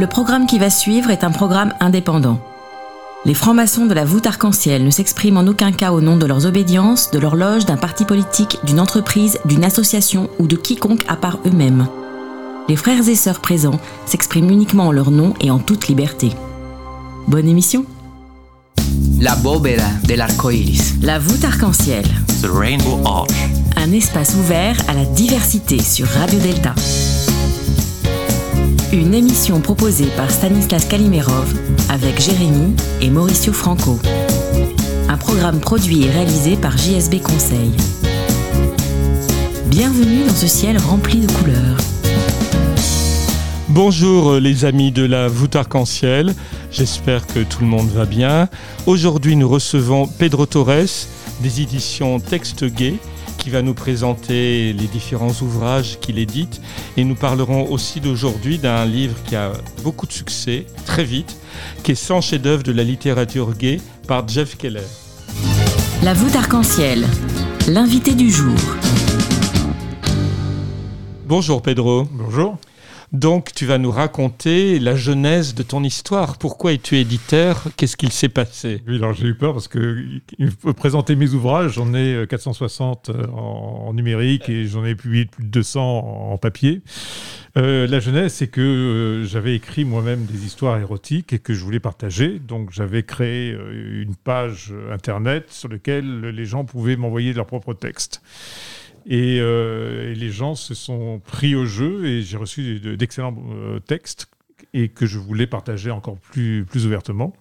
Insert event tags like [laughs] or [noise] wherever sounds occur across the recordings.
Le programme qui va suivre est un programme indépendant. Les francs-maçons de la voûte arc-en-ciel ne s'expriment en aucun cas au nom de leurs obédiences, de leur loge, d'un parti politique, d'une entreprise, d'une association ou de quiconque à part eux-mêmes. Les frères et sœurs présents s'expriment uniquement en leur nom et en toute liberté. Bonne émission La bóveda del arco iris. La voûte arc-en-ciel, The Rainbow Arch. un espace ouvert à la diversité sur Radio Delta. Une émission proposée par Stanislas Kalimerov avec Jérémy et Mauricio Franco. Un programme produit et réalisé par JSB Conseil. Bienvenue dans ce ciel rempli de couleurs. Bonjour euh, les amis de la voûte arc-en-ciel, j'espère que tout le monde va bien. Aujourd'hui nous recevons Pedro Torres des éditions Texte Gay qui va nous présenter les différents ouvrages qu'il édite et nous parlerons aussi d'aujourd'hui d'un livre qui a beaucoup de succès très vite, qui est 100 chefs-d'œuvre de la littérature gay par Jeff Keller. La voûte arc-en-ciel, l'invité du jour. Bonjour Pedro. Bonjour. Donc tu vas nous raconter la genèse de ton histoire. Pourquoi es-tu éditeur? Qu'est-ce qu'il s'est passé? Oui, alors j'ai eu peur parce que il faut présenter mes ouvrages. J'en ai euh, 460 en, numérique et j'en ai publié plus de 200 en papier. Euh, la genèse, c'est que euh, j'avais écrit moi-même des histoires érotiques et que je voulais partager. Donc j'avais créé euh, une page internet sur laquelle les gens pouvaient m'envoyer leurs propres textes. Et, euh, et les gens se sont pris au jeu et j'ai reçu de- d'excellents euh, textes et que je voulais partager encore plus, plus ouvertement.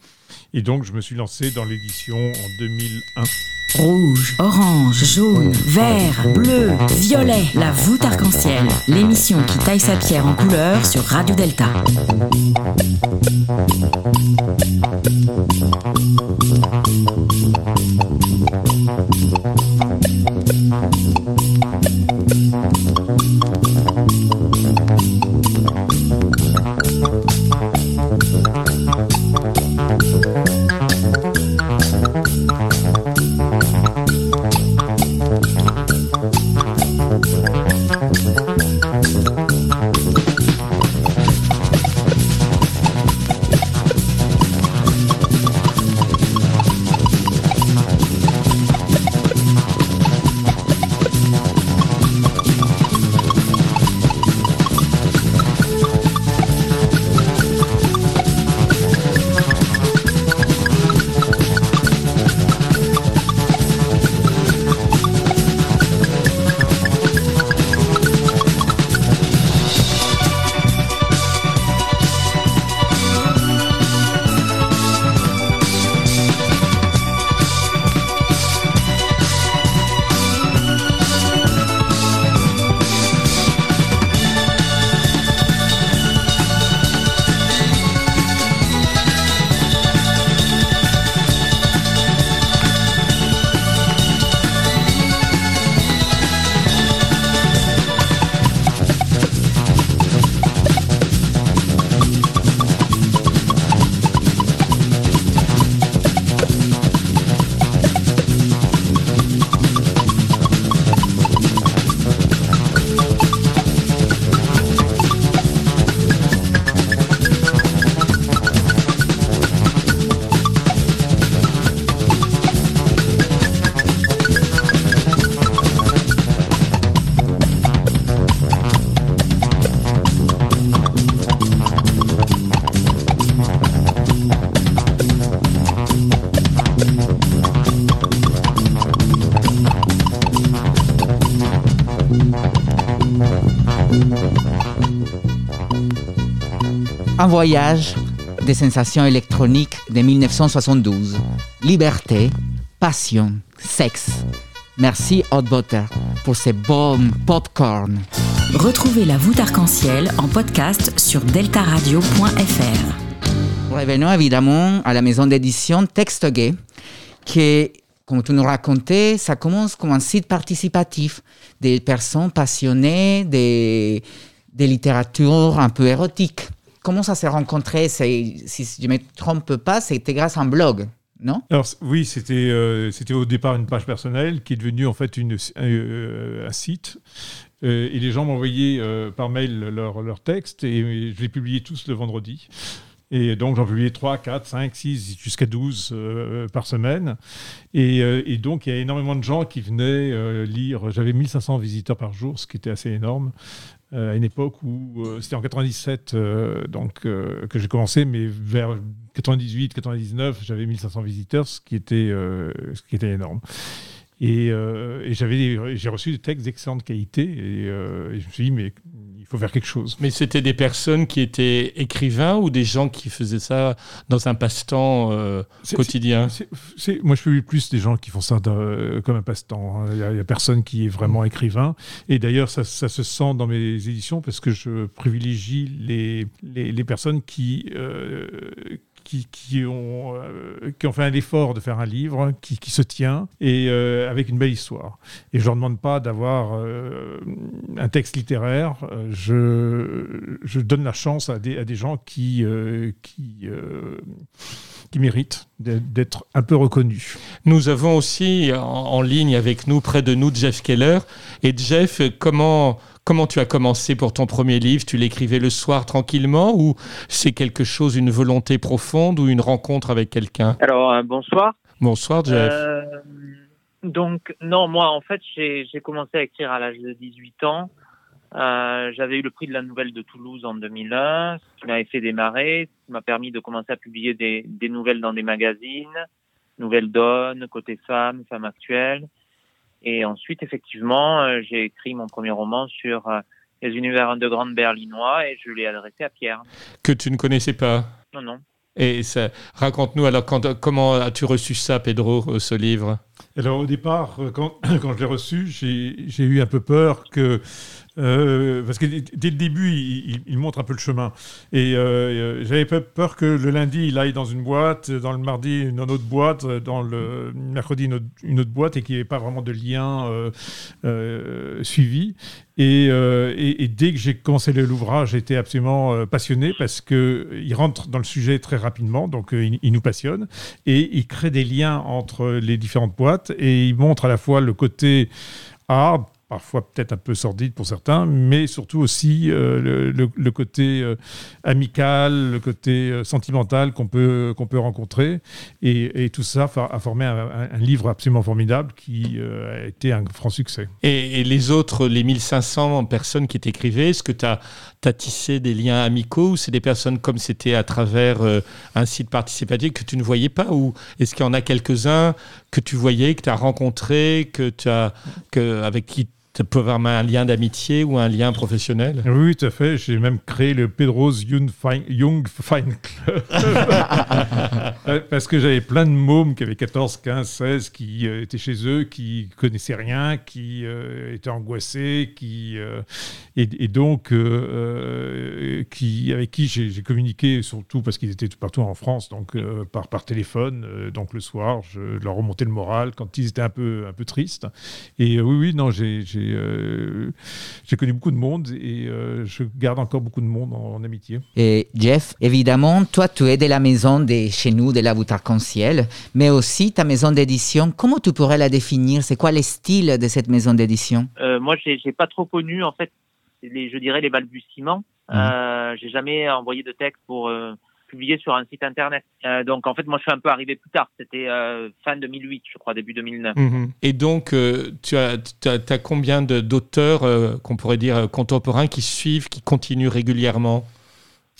Et donc, je me suis lancé dans l'édition en 2001. Rouge, orange, jaune, vert, bleu, violet. La voûte arc-en-ciel, l'émission qui taille sa pierre en couleurs sur Radio Delta. Voyage des sensations électroniques de 1972. Liberté, passion, sexe. Merci Hot Butter pour ces bons popcorn. Retrouvez la voûte arc-en-ciel en podcast sur deltaradio.fr. Revenons évidemment à la maison d'édition Texte Gay, qui, comme tu nous racontais, ça commence comme un site participatif des personnes passionnées des, des littératures un peu érotiques. Comment ça s'est rencontré? Si je ne me trompe pas, c'était grâce à un blog, non? Alors oui, c'était euh, c'était au départ une page personnelle qui est devenue en fait une, euh, un site. et les gens m'envoyaient par mail leurs leur textes et je les publiais tous le vendredi. Et donc, j'en publiais 3, 4, 5, 6, jusqu'à 12 par semaine. Et, et, donc, il y a énormément de gens qui venaient lire. J'avais 1500 visiteurs par jour, ce qui était assez énorme. à une époque où c'était en 97 donc, que j'ai commencé, mais vers 98, 99, j'avais 1500 visiteurs, ce qui était, ce qui était énorme. Et, j'ai reçu des textes d'excellente qualité. Et, je me suis dit, mais faut faire quelque chose. Mais c'était des personnes qui étaient écrivains ou des gens qui faisaient ça dans un passe-temps euh, quotidien? Moi, je fais plus des gens qui font ça comme un passe-temps. Hein. Il n'y a, personne qui est vraiment écrivain. Et d'ailleurs, ça, ça, se sent dans mes éditions parce que je privilégie les, les, les personnes qui, euh, qui, ont, euh, qui ont fait un effort de faire un livre qui, qui se tient et euh, avec une belle histoire. Et je leur demande pas d'avoir euh, un texte littéraire. Je, je, donne la chance à des, à des gens qui, qui, qui méritent d'être un peu reconnus. Nous avons aussi en, ligne avec nous, près de nous, Jeff Keller. Et Jeff, comment, Comment tu as commencé pour ton premier livre? Tu l'écrivais le soir tranquillement ou c'est quelque chose, une volonté profonde ou une rencontre avec quelqu'un? Alors, euh, bonsoir. Bonsoir, Jeff. Euh, donc, non, moi, en fait, j'ai commencé à écrire à l'âge de 18 ans. Euh, J'avais eu le prix de la nouvelle de Toulouse en 2001, ce qui m'avait fait démarrer, ce qui m'a permis de commencer à publier des, des nouvelles dans des magazines, Nouvelles Donne, Côté Femmes, Femmes Actuelles. Et ensuite, effectivement, euh, j'ai écrit mon premier roman sur euh, les univers underground berlinois et je l'ai adressé à Pierre. Que tu ne connaissais pas Non, non. Et raconte-nous alors comment as-tu reçu ça, Pedro, euh, ce livre? Alors au départ, quand, [coughs] quand je l'ai reçu, j'ai eu un peu peur que euh, parce que dès le début, il, montre un peu le chemin. Et euh, j'avais peur que le lundi, il aille dans une boîte, dans le mardi, une autre boîte, dans le mercredi, une autre, boîte, et qu'il n'y ait pas vraiment de lien euh, suivi. Et, dès que j'ai commencé l'ouvrage, j'étais absolument passionné parce qu'il rentre dans le sujet très rapidement, donc il, il, nous passionne, et il crée des liens entre les différentes boîtes, et il montre à la fois le côté hard, parfois peut-être un peu sordide pour certains, mais surtout aussi euh, le, côté euh, amical, le côté euh, sentimental qu'on peut, qu'on peut rencontrer. Et, tout ça a formé un, livre absolument formidable qui a été un franc succès. Et, les autres, les 1500 personnes qui t'écrivaient, est-ce que tu as, tissé des liens amicaux ou c'est des personnes comme c'était à travers un site participatif que tu ne voyais pas Ou est-ce qu'il y en a quelques-uns que tu voyais, que tu as rencontrés, que que, avec qui ça peut avoir un lien d'amitié ou un lien professionnel? Oui, tout à fait. J'ai même créé le Pedro's Young Fine, Club. [laughs] Parce que j'avais plein de mômes qui avaient 14, 15, 16, qui euh, étaient chez eux, qui connaissaient rien, qui euh, étaient angoissés, qui, euh, et, donc qui, avec qui j'ai communiqué, surtout parce qu'ils étaient partout en France, donc par, par téléphone. donc le soir, je leur remontais le moral quand ils étaient un peu, un peu tristes. Et oui, oui, non, j'ai euh, j'ai connu beaucoup de monde et euh, je garde encore beaucoup de monde en, amitié. Et Jeff, évidemment, toi, tu es de la maison de chez nous, de la voûte arc-en-ciel, mais aussi ta maison d'édition. Comment tu pourrais la définir? C'est quoi les styles de cette maison d'édition? Euh, Moi, je n'ai pas trop connu, en fait, les, je dirais les balbutiements. Mmh. Euh, j'ai jamais envoyé de texte pour publié sur un site internet. Euh, donc en fait, moi je suis un peu arrivé plus tard. C'était euh, fin 2008, je crois, début 2009. Mhm. Et donc, euh, tu as, as, combien d'auteurs, qu'on pourrait dire contemporains, qui suivent, qui continuent régulièrement?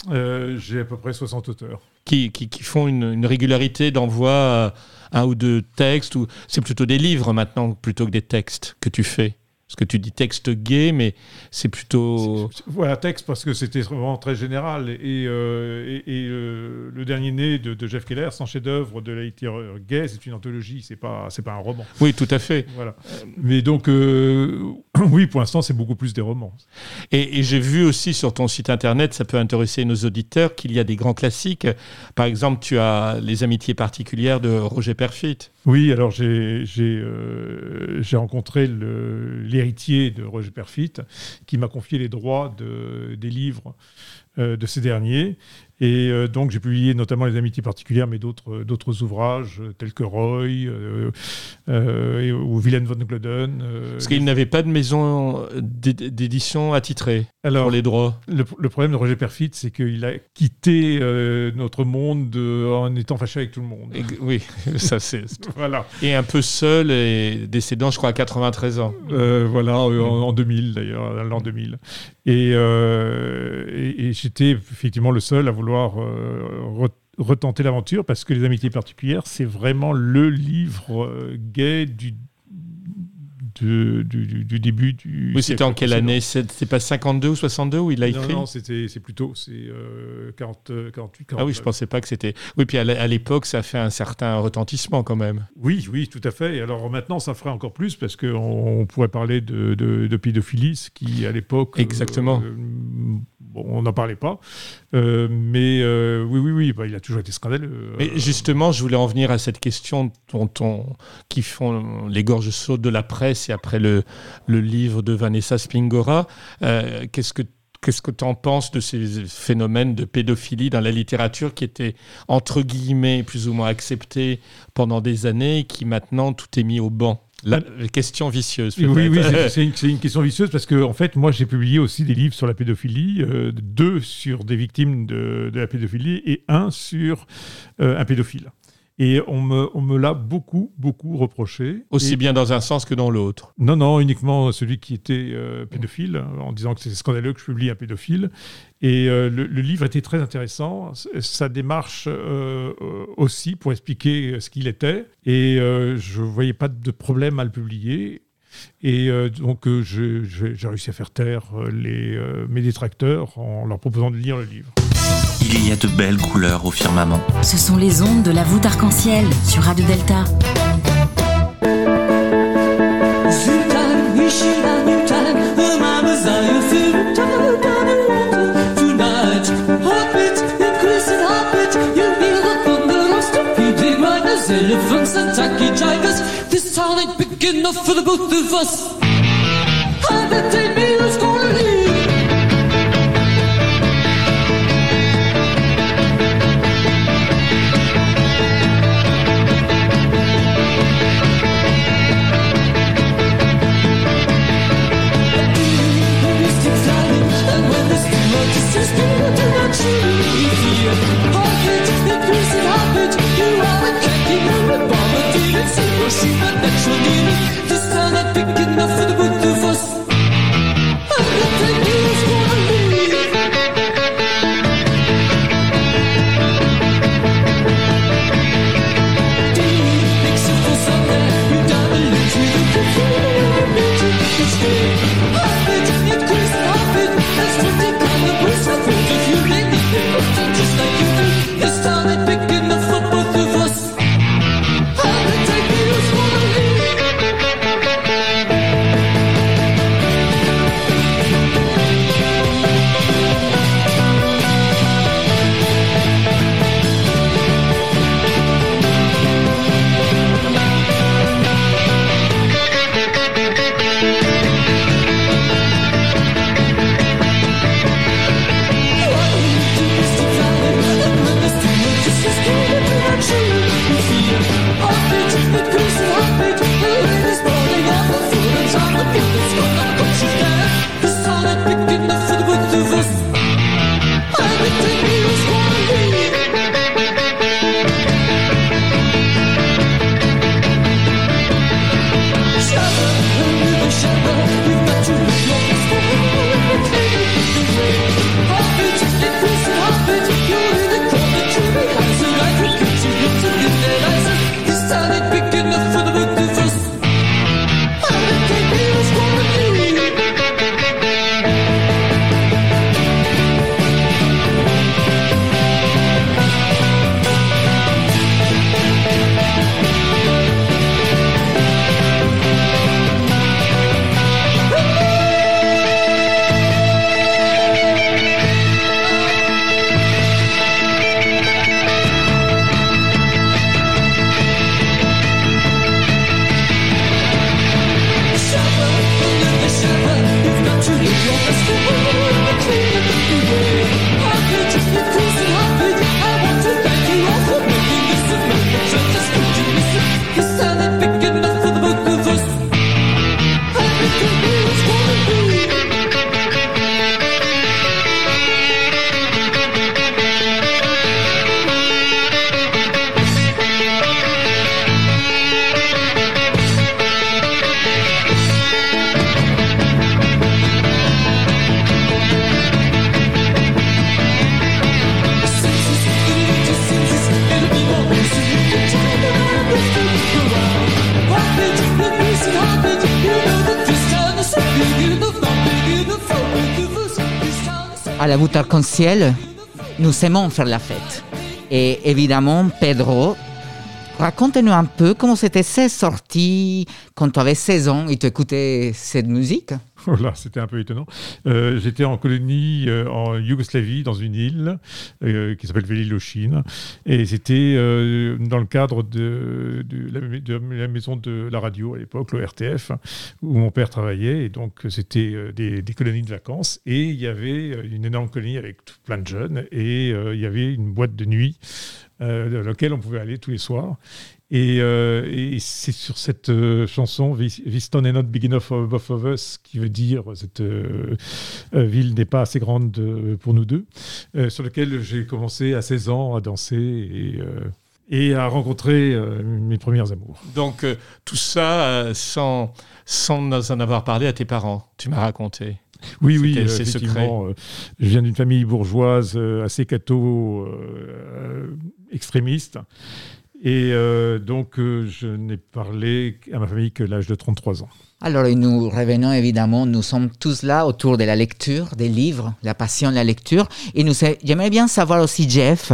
J'ai à peu près 60 auteurs. Qui, qui, qui font une, une régularité d'envoi un ou deux textes ou C'est plutôt des livres maintenant plutôt que des textes que tu fais? Parce que tu dis texte gay, mais c'est plutôt. Voilà, texte parce que c'était vraiment très général. Et, euh, et, euh, le dernier né de, Jeff Keller, son chef-d'œuvre de la littérature gay, c'est une anthologie, c'est pas, pas un roman. Oui, tout à fait. Voilà. Mais donc, euh, [clears throat] oui, pour l'instant, c'est beaucoup plus des romans. Et, j'ai vu aussi sur ton site internet, ça peut intéresser nos auditeurs, qu'il y a des grands classiques. Par exemple, tu as Les Amitiés particulières de Roger Perfit. Oui, alors j'ai euh, rencontré l'héritier de Roger Perfit qui m'a confié les droits de, des livres euh, de ces derniers. Et euh, donc, j'ai publié notamment Les Amitiés particulières, mais d'autres, d'autres ouvrages euh, tels que Roy euh, euh, ou Villaine von Gloden. euh, Parce qu'il n'avait pas de maison d'é- d'édition attitrée Alors, pour les droits. le, le problème de Roger Perfit, c'est qu'il a quitté euh, notre monde de- en étant fâché avec tout le monde. Et- oui, [laughs] ça [laughs] c'est. Voilà. Et un peu seul et décédant, je crois, à 93 ans. Euh, voilà, euh, en, en 2000 d'ailleurs, l'an 2000. Et, euh, et, et j'étais effectivement le seul à vouloir euh, re- retenter l'aventure parce que Les Amitiés particulières, c'est vraiment le livre euh, gay du, du, du- du début du. Oui, c'était en quelle année? C'est pas 52 ou 62 où il a Non, écrit? non, c'était, c'est plutôt c'est, euh, 40, euh, 48, 49. Ah oui, je pensais pas que c'était. Oui, puis à l'é- à l'époque, ça fait un certain retentissement quand même. Oui, oui, tout à fait. Et alors maintenant, ça ferait encore plus parce qu'on on pourrait parler de, de, de pédophilie, ce qui à l'époque. euh, Exactement. bon, on n'en parlait pas. Euh, mais euh, oui, oui, oui, bah, il a toujours été scandaleux. Euh, justement, je voulais en venir à cette question dont on, qui font les gorges sautes de la presse et après le, le livre de Vanessa Spingora. Qu'est-ce que Qu'est-ce que tu en penses de ces phénomènes de pédophilie dans la littérature qui étaient, entre guillemets, plus ou moins acceptés pendant des années et qui maintenant tout est mis au banc? La, question vicieuse. Oui, [laughs] c'est- une, question vicieuse parce que en fait, moi, j'ai publié aussi des livres sur la pédophilie, euh, deux sur des victimes de, de la pédophilie et un sur euh, un pédophile. Et on me, on me l'a beaucoup, beaucoup reproché. Aussi Et- bien dans un sens que dans l'autre. Non, non, uniquement celui qui était euh, pédophile, hein, en disant que c'est scandaleux que je publie un pédophile. Et euh, le, le livre était très intéressant. Sa démarche euh, aussi pour expliquer ce qu'il était. Et je ne voyais pas de problème à le publier. Et euh, donc, euh, j'ai réussi à faire taire les, euh, mes détracteurs en leur proposant de lire le livre. Il y a de belles couleurs au firmament. Ce sont les ondes de la voûte arc-en-ciel sur Radio Delta. Time. Elephants and tacky tigers. This town ain't big enough for the both of us. The day This town ain't big enough for the both nous aimons faire la fête. Et évidemment, Pedro, raconte-nous un peu comment c'était ces sorties quand tu avais 16 ans et tu écoutais cette musique. [laughs] C'était un peu étonnant. Euh, J'étais en colonie euh, en Yougoslavie, dans une île euh, qui s'appelle Velilochine. Et c'était dans le cadre de, la, maison de la radio à l'époque, l'ORTF, où mon père travaillait. Et donc, c'était des, colonies de vacances. Et il y avait une énorme colonie avec plein de jeunes. Et il y avait une boîte de nuit dans laquelle on pouvait aller tous les soirs. Et, euh, et c'est sur cette euh, chanson, Vis Viston est not big enough for both of us, qui veut dire cette euh, euh, ville n'est pas assez grande pour nous deux, sur lequel j'ai commencé à 16 ans à danser et, et à rencontrer euh, mes premières amours. Donc euh, tout ça euh, sans, sans en avoir parlé à tes parents, tu m'as raconté. Oui, oui, effectivement. je viens d'une famille bourgeoise assez catho, extrémiste. Et euh, donc, euh, je n'ai parlé à ma famille que l'âge de 33 ans. Alors, nous revenons évidemment, nous sommes tous là autour de la lecture, des livres, la passion de la lecture. Et nous, j'aimerais bien savoir aussi, Jeff,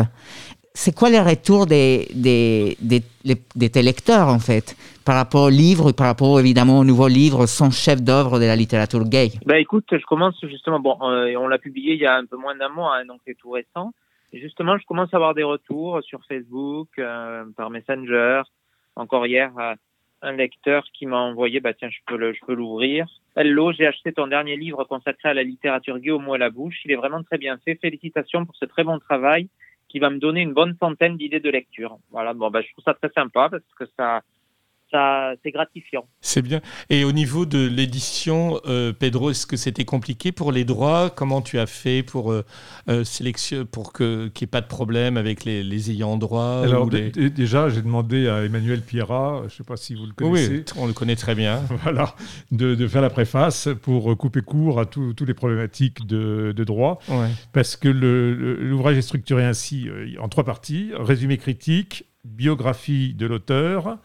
c'est quoi le retour des, des, des, les- de tes lecteurs, en fait, par rapport aux livres, par rapport évidemment au nouveau livre, son chef d'œuvre de la littérature gay? Bah écoute, je commence justement, bon, euh, on l'a publié il y a un peu moins d'un mois, hein, donc c'est tout récent. Justement, je commence à avoir des retours sur Facebook, euh, par Messenger. Encore hier, euh, un lecteur qui m'a envoyé, bah tiens, je peux je peux l'ouvrir. Hello, j'ai acheté ton dernier livre consacré à la littérature gay au mot à la bouche. Il est vraiment très bien fait. Félicitations pour ce très bon travail qui va me donner une bonne centaine d'idées de lecture. Voilà, bon, bah, je trouve ça très sympa parce que ça, ça, c'est gratifiant. C'est bien. Et au niveau de l'édition, euh, Pedro, est-ce que c'était compliqué pour les droits? Comment tu as fait pour euh, euh, sélection, pour que qu'il n'y ait pas de problème avec les, les ayants droit Alors, les- déjà, j'ai demandé à Emmanuel Pierrat, je ne sais pas si vous le connaissez, oui, on le connaît très bien. [laughs] voilà, de, de faire la préface pour euh, couper court à tous tous les problématiques de, de droit. Ouais. Parce que l'ouvrage est structuré ainsi, en trois parties résumé critique, biographie de l'auteur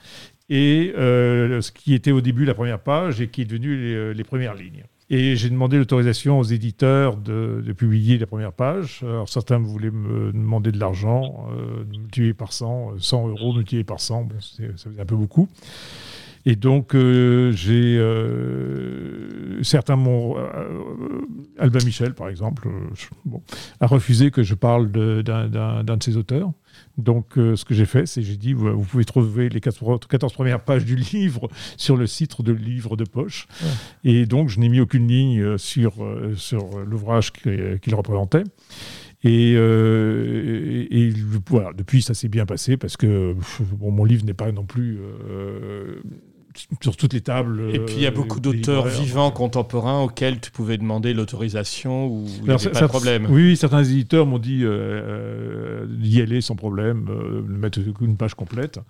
et euh, ce qui était au début la première page et qui est devenu les, les premières lignes. Et j'ai demandé l'autorisation aux éditeurs de, publier la première page. Alors certains voulaient me demander de l'argent, euh, multiplié par 100, 100 euros multiplié par 100, bon, ça faisait un peu beaucoup. Et donc, euh, j'ai. euh, certains m'ont. euh, Albin Michel, par exemple, euh, a refusé que je parle d'un de ses auteurs. Donc, euh, ce que j'ai fait, c'est j'ai dit vous, vous pouvez trouver les 14 14 premières pages du livre [laughs] sur le site de livre de poche. Et donc, je n'ai mis aucune ligne euh, sur, euh, sur l'ouvrage qui- qu'il représentait. Et, euh, et- et voilà, depuis, ça s'est bien passé parce que bon, mon livre n'est pas non plus euh, sur toutes les tables. Et puis il y a euh, beaucoup d'auteurs vivants contemporains auxquels tu pouvais demander l'autorisation ou il n'y avait pas de problème. Oui, certains éditeurs m'ont dit euh, euh, d'y aller sans problème, euh, de mettre une page complète.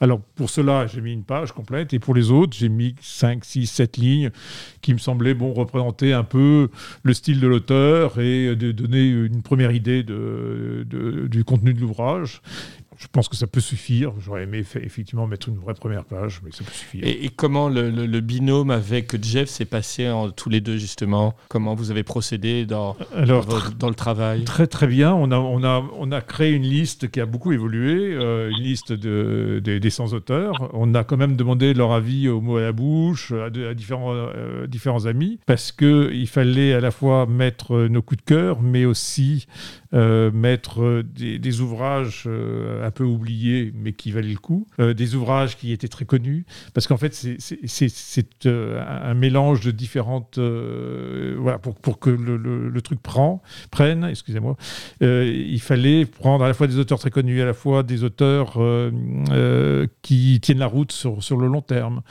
Alors pour cela, j'ai mis une page complète et pour les autres, j'ai mis 5, 6, 7 lignes qui me semblaient bon, représenter un peu le style de l'auteur et de donner une première idée de, de- du contenu de l'ouvrage. Je pense que ça peut suffire. J'aurais aimé effectivement mettre une vraie première page, mais ça peut suffire. Et, et comment le, le- le binôme avec Jeff s'est passé en, tous les deux justement? Comment vous avez procédé dans, Alors, dans, votre- dans le travail? Très très bien. On a, on a, on a créé une liste qui a beaucoup évolué, euh, une liste de, de- des 100 auteurs. On a quand même demandé leur avis au mot à la bouche, à, de- à différents, euh, différents amis, parce qu'il fallait à la fois mettre nos coups de cœur, mais aussi euh, mettre des, ouvrages euh, un peu oubliés, mais qui valaient le coup, euh, des ouvrages qui étaient très connus, parce qu'en fait, c'est- un mélange de différentes... voilà, pour, que le, truc prenne, excusez-moi, il fallait prendre à la fois des auteurs très connus, à la fois des auteurs qui tiennent la route sur, le long terme,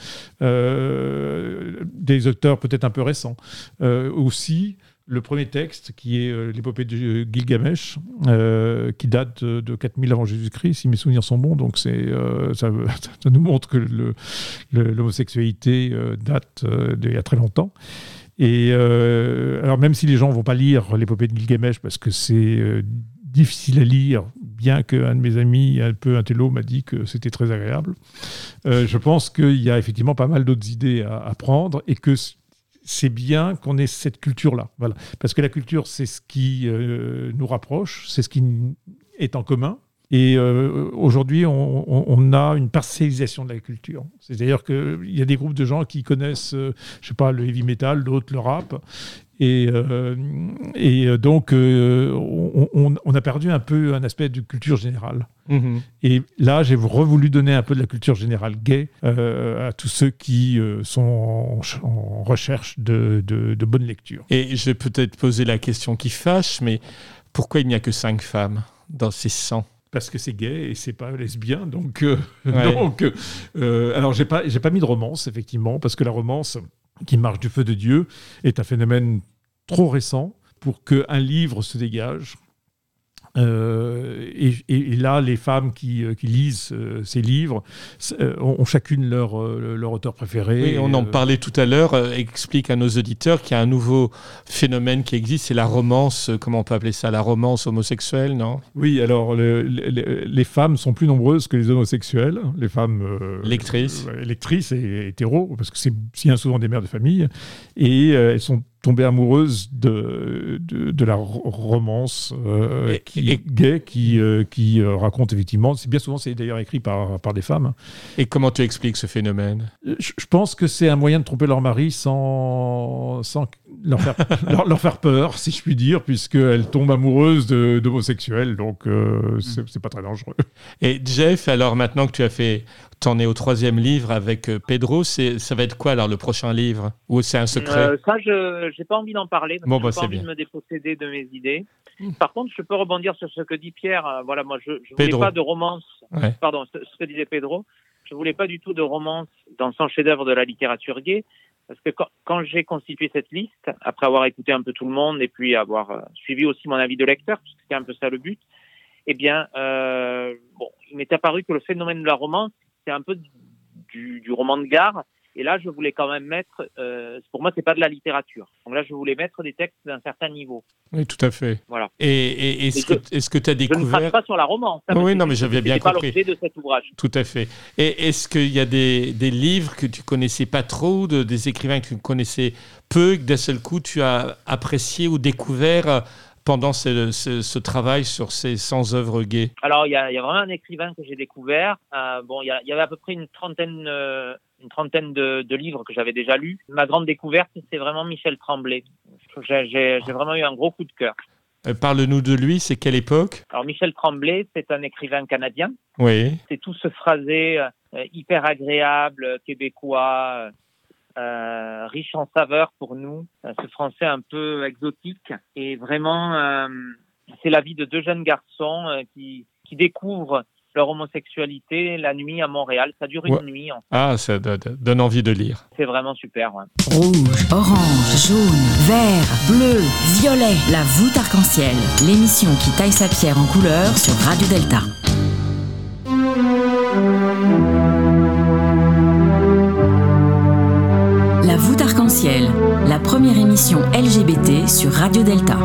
des auteurs peut-être un peu récents. Aussi, le premier texte, qui est euh, l'épopée de Gilgamesh, euh, qui date de, de 4000 avant Jésus-Christ, si mes souvenirs sont bons. Donc euh, [laughs] ça, nous montre que l'homosexualité euh, date euh, d'il y a très longtemps. Et euh, alors même si les gens vont pas lire l'épopée de Gilgamesh parce que c'est euh, difficile à lire, bien qu'un de mes amis un peu intello m'a dit que c'était très agréable, euh, je pense qu'il y a effectivement pas mal d'autres idées à, à prendre et que c'est bien qu'on ait cette culture-là. Parce que la culture, c'est ce qui euh, nous rapproche, c'est ce qui est en commun. Et euh, aujourd'hui, on, a une parcellisation de la culture. C'est-à-dire qu'il y a des groupes de gens qui connaissent, euh, je sais pas, le heavy metal, d'autres le rap. Et, euh, et donc, euh, on, a perdu un peu un aspect de culture générale. Mhm. Et là, j'ai voulu donner un peu de la culture générale gay euh, à tous ceux qui euh, sont en, ch- en recherche de, de, de bonnes lectures. Et je vais peut-être poser la question qui fâche, mais pourquoi il n'y a que cinq femmes dans ces 100 Parce que c'est gay et c'est pas lesbien, donc euh, Ouais. [laughs] donc euh, alors j'ai pas j'ai pas mis de romance effectivement parce que la romance qui marche du feu de Dieu est un phénomène trop récent pour qu'un livre se dégage. Euh, et, là, les femmes qui, euh, qui lisent euh, ces livres euh, ont, chacune leur, leur auteur préféré. Oui, on en parlait tout à l'heure. explique à nos auditeurs qu'il y a un nouveau phénomène qui existe, c'est la romance, comment on peut appeler ça, la romance homosexuelle, non? Oui, alors le- le- le- les femmes sont plus nombreuses que les homosexuels, les femmes Lectrices. lectrices et hétéros, parce que c'est bien souvent des mères de famille, et elles sont tombées amoureuses de, de, de la ro- romance euh, Et- qui, et- gay qui, euh, qui euh, raconte effectivement, c'est bien souvent c'est d'ailleurs écrit par, par des femmes. Et comment tu expliques ce phénomène? Je, je pense que c'est un moyen de tromper leur mari sans, sans leur, faire, [laughs] leur, leur faire peur, si je puis dire, puisqu'elles tombent amoureuses de- d'homosexuels, donc euh, c'est c'est pas très dangereux. Et Jeff, alors maintenant que tu as fait, t'en es au troisième livre avec euh, Pedro, c'est, ça va être quoi alors le prochain livre? Ou c'est un secret? Euh, ça, je j'ai pas envie d'en parler. Parce Bon, que bah, j'ai pas envie bien. de me déposséder de mes idées. Mm. Par contre, je peux rebondir sur ce que dit Pierre. Euh, Voilà, moi, je, je voulais Pedro. pas de romance. Ouais. Pardon, ce, ce que disait Pedro. Je voulais pas du tout de romance dans son chef-d'œuvre de la littérature gay. Parce que quand, quand j'ai constitué cette liste, après avoir écouté un peu tout le monde et puis avoir euh, suivi aussi mon avis de lecteur, parce que c'est un peu ça le but, eh bien, euh, bon, il m'est apparu que le phénomène de la romance, c'est un peu du, du roman de gare. Et là, je voulais quand même mettre, euh, pour moi, c'est pas de la littérature. Donc là, je voulais mettre des textes d'un certain niveau. Oui, tout à fait. Voilà. Et, et est-ce, que, est-ce que tu as Je ne découvert pas sur la romance. hein, Oui, non, mais j'avais bien c'était pas compris. l'objet de cet ouvrage. Tout à fait. Et est-ce qu'il y a des, des livres que tu connaissais pas trop, de, des écrivains que tu connaissais peu, que d'un seul coup tu as apprécié ou découvert euh, pendant ce, ce- ce travail sur ces 100 œuvres gays Alors, il y a, il y a vraiment un écrivain que j'ai découvert. Euh, bon, il y, avait à peu près une trentaine, euh, une trentaine de, de livres que j'avais déjà lus. Ma grande découverte, c'est vraiment Michel Tremblay. J'ai vraiment eu un gros coup de cœur. Euh, Parle-nous de lui, c'est quelle époque Alors, Michel Tremblay, c'est un écrivain canadien. Oui. c'est tout ce phrasé hyper agréable, québécois, euh, riche en saveurs pour nous, euh, ce français un peu exotique. Et vraiment, euh, c'est la vie de deux jeunes garçons euh, qui, qui découvrent leur homosexualité la nuit à Montréal. Ça dure une Ouais. nuit. en fait. Ah, ça do- do- donne envie de lire. C'est vraiment super. ouais. Rouge, orange, jaune, vert, bleu, violet. La voûte arc-en-ciel. L'émission qui taille sa pierre en couleur sur Radio Delta. La première émission LGBT sur Radio Delta.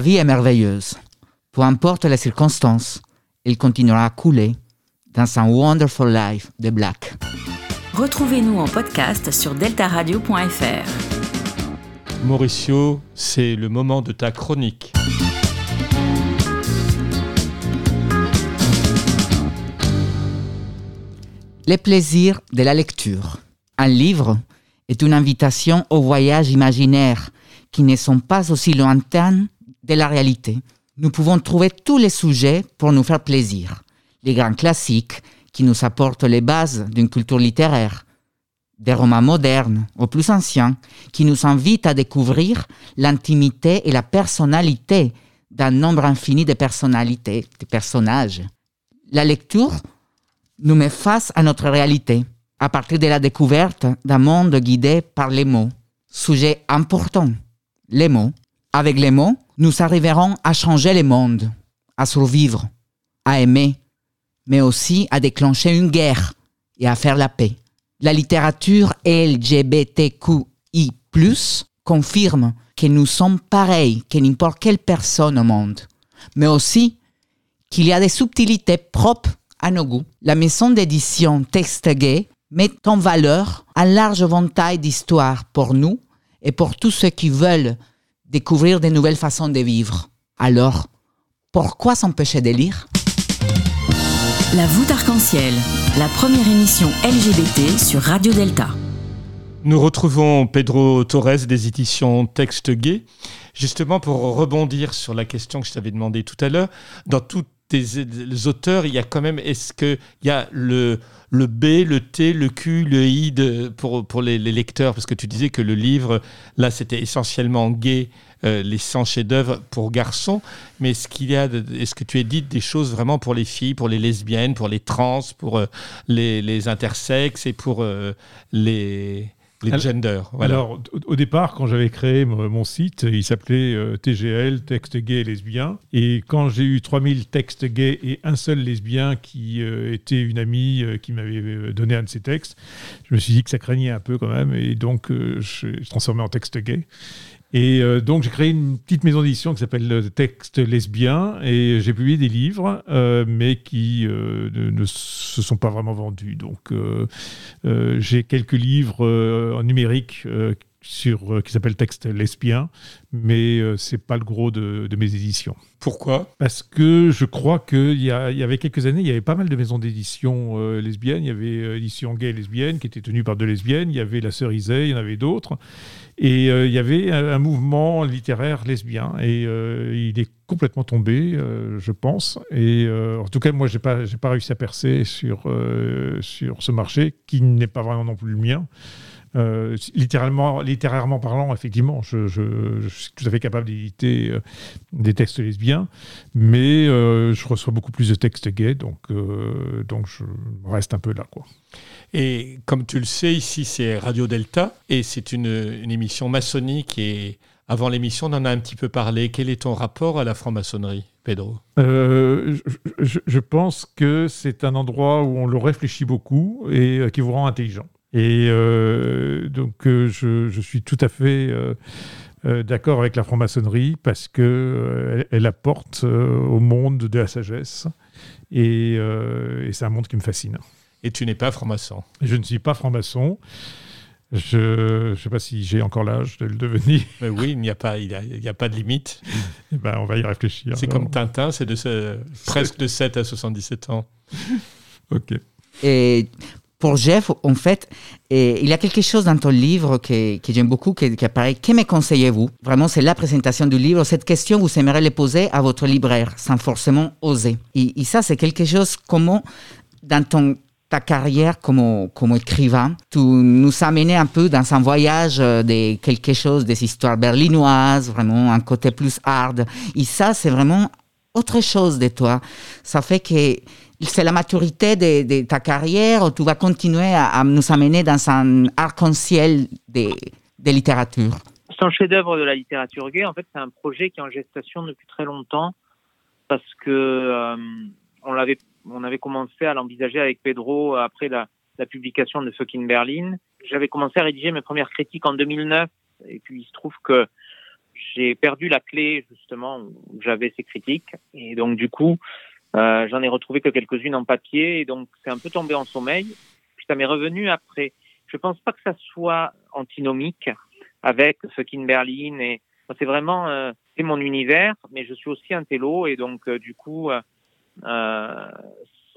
La vie est merveilleuse. Peu importe les circonstances, elle continuera à couler dans un Wonderful Life de Black. Retrouvez-nous en podcast sur deltaradio.fr. Mauricio, c'est le moment de ta chronique. Les plaisirs de la lecture. Un livre est une invitation au voyage imaginaire qui ne sont pas aussi lointains de la réalité. Nous pouvons trouver tous les sujets pour nous faire plaisir. Les grands classiques qui nous apportent les bases d'une culture littéraire. Des romans modernes ou plus anciens qui nous invitent à découvrir l'intimité et la personnalité d'un nombre infini de personnalités, de personnages. La lecture nous met face à notre réalité, à partir de la découverte d'un monde guidé par les mots. Sujet important, les mots. Avec les mots, nous arriverons à changer le monde, à survivre, à aimer, mais aussi à déclencher une guerre et à faire la paix. La littérature LGBTQI+, confirme que nous sommes pareils que n'importe quelle personne au monde, mais aussi qu'il y a des subtilités propres à nos goûts. La maison d'édition Texte Gay met en valeur un large éventail d'histoires pour nous et pour tous ceux qui veulent découvrir de nouvelles façons de vivre. Alors, pourquoi s'empêcher de lire? La voûte arc-en-ciel, la première émission LGBT sur Radio Delta. Nous retrouvons Pedro Torres des éditions Texte Gay, justement pour rebondir sur la question que je t'avais demandée tout à l'heure. Dans les auteurs, il y a quand même, est-ce qu'il y a le, le B, le T, le Q, le I de, pour, pour les, lecteurs? Parce que tu disais que le livre, là, c'était essentiellement gay, euh, les 100 chefs-d'œuvre pour garçons. Mais est-ce qu'il y a, est-ce que tu édites des choses vraiment pour les filles, pour les lesbiennes, pour les trans, pour euh, les, les intersexes et pour euh, les, les Alors- genders voilà. Alors, au, départ, quand j'avais créé mon, site, il s'appelait euh, TGL, texte gay et lesbien. Et quand j'ai eu 3000 textes gays et un seul lesbien qui euh, était une amie euh, qui m'avait donné un de ces textes, je me suis dit que ça craignait un peu quand même. Et donc, je, je transformé en texte gay. Et euh, donc, j'ai créé une petite maison d'édition qui s'appelle euh, Texte lesbien et j'ai publié des livres, euh, mais qui euh, ne, ne se sont pas vraiment vendus. Donc, j'ai quelques livres en numérique sur, qui s'appellent Texte lesbien, mais c'est pas le gros de, de mes éditions. Pourquoi? Parce que je crois qu'il y, a- y avait quelques années, il y avait pas mal de maisons d'édition euh, lesbiennes. Il y avait euh, Édition Gay et Lesbienne qui était tenue par deux lesbiennes. Il y avait La Cerisée, il y en avait d'autres. Et euh, il y avait un, mouvement littéraire lesbien. Et euh, il est complètement tombé, euh, je pense. Et en tout cas, moi, j'ai pas, j'ai pas réussi à percer sur, sur ce marché qui n'est pas vraiment non plus le mien. Euh, littéralement, littérairement parlant, effectivement, je, je- je suis tout à fait capable d'éditer euh, des textes lesbiens, mais euh, je reçois beaucoup plus de textes gays, donc, donc je reste un peu là. Quoi. Et comme tu le sais, ici c'est Radio Delta et c'est une, une émission maçonnique. Et avant l'émission, on en a un petit peu parlé. Quel est ton rapport à la franc-maçonnerie, Pedro? Euh, je, je- je pense que c'est un endroit où on le réfléchit beaucoup et qui vous rend intelligent. Et euh, donc, euh, je, je suis tout à fait euh, euh, d'accord avec la franc-maçonnerie parce que euh, elle, apporte euh, au monde de la sagesse et, euh, et c'est un monde qui me fascine. Et tu n'es pas franc-maçon. Je ne suis pas franc-maçon. Je ne sais pas si j'ai encore l'âge de le devenir. [laughs] Mais oui, il n'y a, pas- il y a, il y a pas de limite. Eh ben, on va y réfléchir. C'est comme Tintin, c'est de ce- [laughs] presque de 7 à 77 ans. Ok. Et pour Jeff, en fait, il y a quelque chose dans ton livre que, j'aime beaucoup, qui, apparaît. Que me conseillez-vous? Vraiment, c'est la présentation du livre. Cette question, vous aimeriez la poser à votre libraire, sans forcément oser. Et, ça, c'est quelque chose, comment, dans ton, ta carrière comme, comme écrivain, tu nous as mené un peu dans un voyage de quelque chose, des histoires berlinoises, vraiment un côté plus hard. Et ça, c'est vraiment autre chose de toi. Ça fait que c'est la maturité de, ta carrière tu vas continuer à, nous amener dans un arc-en-ciel de, de littérature? C'est chef-d'œuvre de la littérature gay. En fait, c'est un projet qui est en gestation depuis très longtemps parce que euh, on l'avait, on avait commencé à l'envisager avec Pedro après la, la publication de Fucking Berlin. J'avais commencé à rédiger mes premières critiques en 2009 et puis il se trouve que j'ai perdu la clé justement où j'avais ces critiques et donc du coup euh, j'en ai retrouvé que quelques-unes en papier et donc c'est un peu tombé en sommeil. Puis ça m'est revenu après. Je pense pas que ça soit antinomique avec Fucking Berlin et c'est vraiment euh, c'est mon univers, mais je suis aussi un télo et donc euh, du coup euh, euh,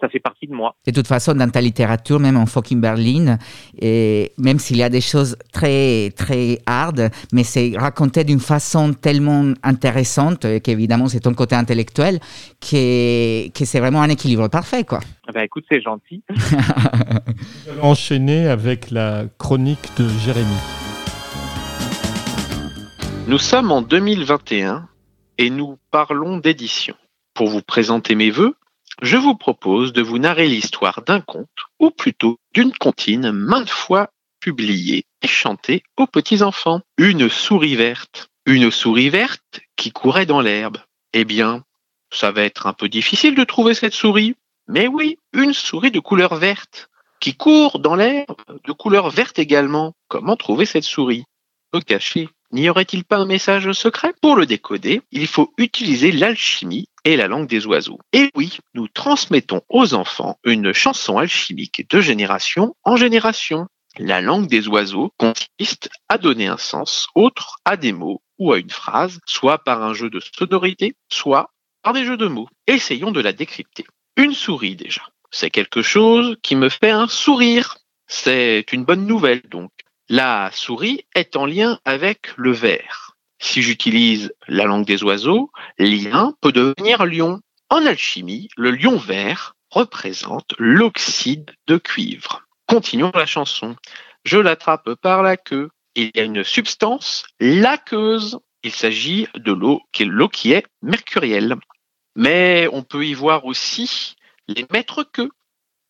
ça fait partie de moi. De toute façon, dans ta littérature, même en fucking Berlin, et même s'il y a des choses très, très hard, mais c'est raconté d'une façon tellement intéressante, qu'évidemment c'est ton côté intellectuel, que, que c'est vraiment un équilibre parfait, quoi. Ah Ben écoute, c'est gentil. [laughs] Enchaîner avec la chronique de Jérémy. Nous sommes en 2021 et nous parlons d'édition. Pour vous présenter mes vœux, je vous propose de vous narrer l'histoire d'un conte, ou plutôt d'une comptine maintes fois publiée et chantée aux petits-enfants. Une souris verte. Une souris verte qui courait dans l'herbe. Eh bien, ça va être un peu difficile de trouver cette souris. Mais oui, une souris de couleur verte qui court dans l'herbe de couleur verte également. Comment trouver cette souris? Au cachet, n'y aurait-il pas un message secret Pour le décoder, il faut utiliser l'alchimie et la langue des oiseaux. Et oui, nous transmettons aux enfants une chanson alchimique de génération en génération. La langue des oiseaux consiste à donner un sens autre à des mots ou à une phrase, soit par un jeu de sonorité, soit par des jeux de mots. Essayons de la décrypter. Une souris déjà. C'est quelque chose qui me fait un sourire. C'est une bonne nouvelle donc. La souris est en lien avec le vert. Si j'utilise la langue des oiseaux, lien peut devenir lion. En alchimie, le lion vert représente l'oxyde de cuivre. Continuons la chanson. Je l'attrape par la queue. Il y a une substance laqueuse. Il s'agit de l'eau qui est l'eau qui est mercurielle. Mais on peut y voir aussi les maîtres queues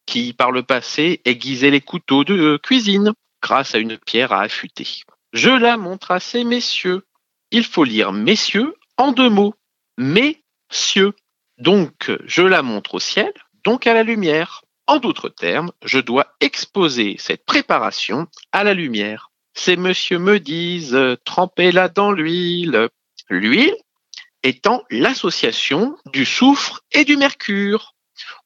qui, par le passé, aiguisaient les couteaux de cuisine grâce à une pierre à affûter. Je la montre à ces messieurs. Il faut lire messieurs en deux mots. Messieurs. Donc, je la montre au ciel, donc à la lumière. En d'autres termes, je dois exposer cette préparation à la lumière. Ces messieurs me disent, trempez-la dans l'huile. L'huile étant l'association du soufre et du mercure.